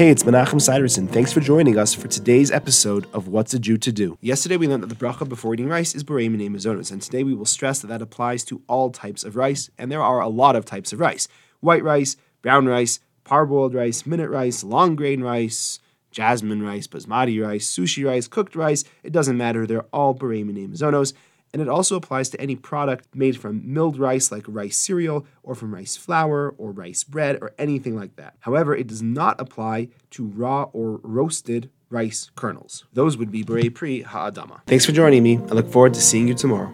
Hey, it's Menachem Siderson. Thanks for joining us for today's episode of What's a Jew to Do. Yesterday we learned that the bracha before eating rice is Borei Minei Mazonos, and today we will stress that that applies to all types of rice, and there are a lot of types of rice. White rice, brown rice, parboiled rice, minute rice, long grain rice, jasmine rice, basmati rice, sushi rice, cooked rice, it doesn't matter, they're all Borei Minei Mazonos and it also applies to any product made from milled rice like rice cereal or from rice flour or rice bread or anything like that. However, it does not apply to raw or roasted rice kernels. Those would be Borei Pri Ha'adama. Thanks for joining me. I look forward to seeing you tomorrow.